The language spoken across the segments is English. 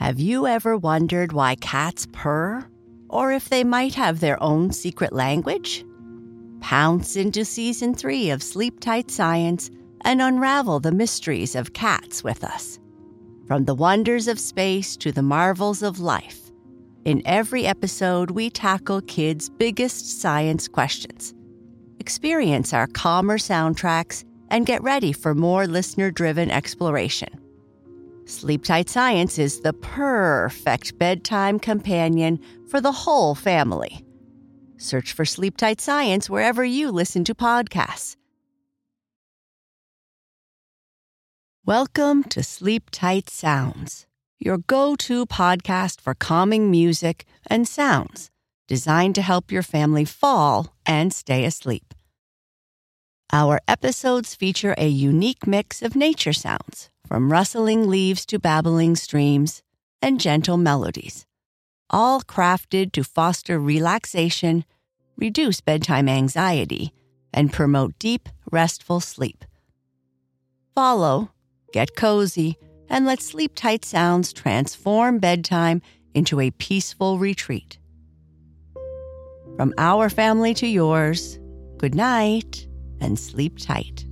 Have you ever wondered why cats purr? Or if they might have their own secret language? Pounce into season three of Sleep Tight Science and unravel the mysteries of cats with us. From the wonders of space to the marvels of life, in every episode, we tackle kids' biggest science questions. Experience our calmer soundtracks and get ready for more listener driven exploration. Sleep Tight Science is the perfect bedtime companion for the whole family. Search for Sleep Tight Science wherever you listen to podcasts. Welcome to Sleep Tight Sounds, your go to podcast for calming music and sounds designed to help your family fall and stay asleep. Our episodes feature a unique mix of nature sounds, from rustling leaves to babbling streams and gentle melodies, all crafted to foster relaxation, reduce bedtime anxiety, and promote deep, restful sleep. Follow get cozy, and let sleep tight sounds transform bedtime into a peaceful retreat. From our family to yours, good night and sleep tight.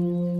Mm-hmm.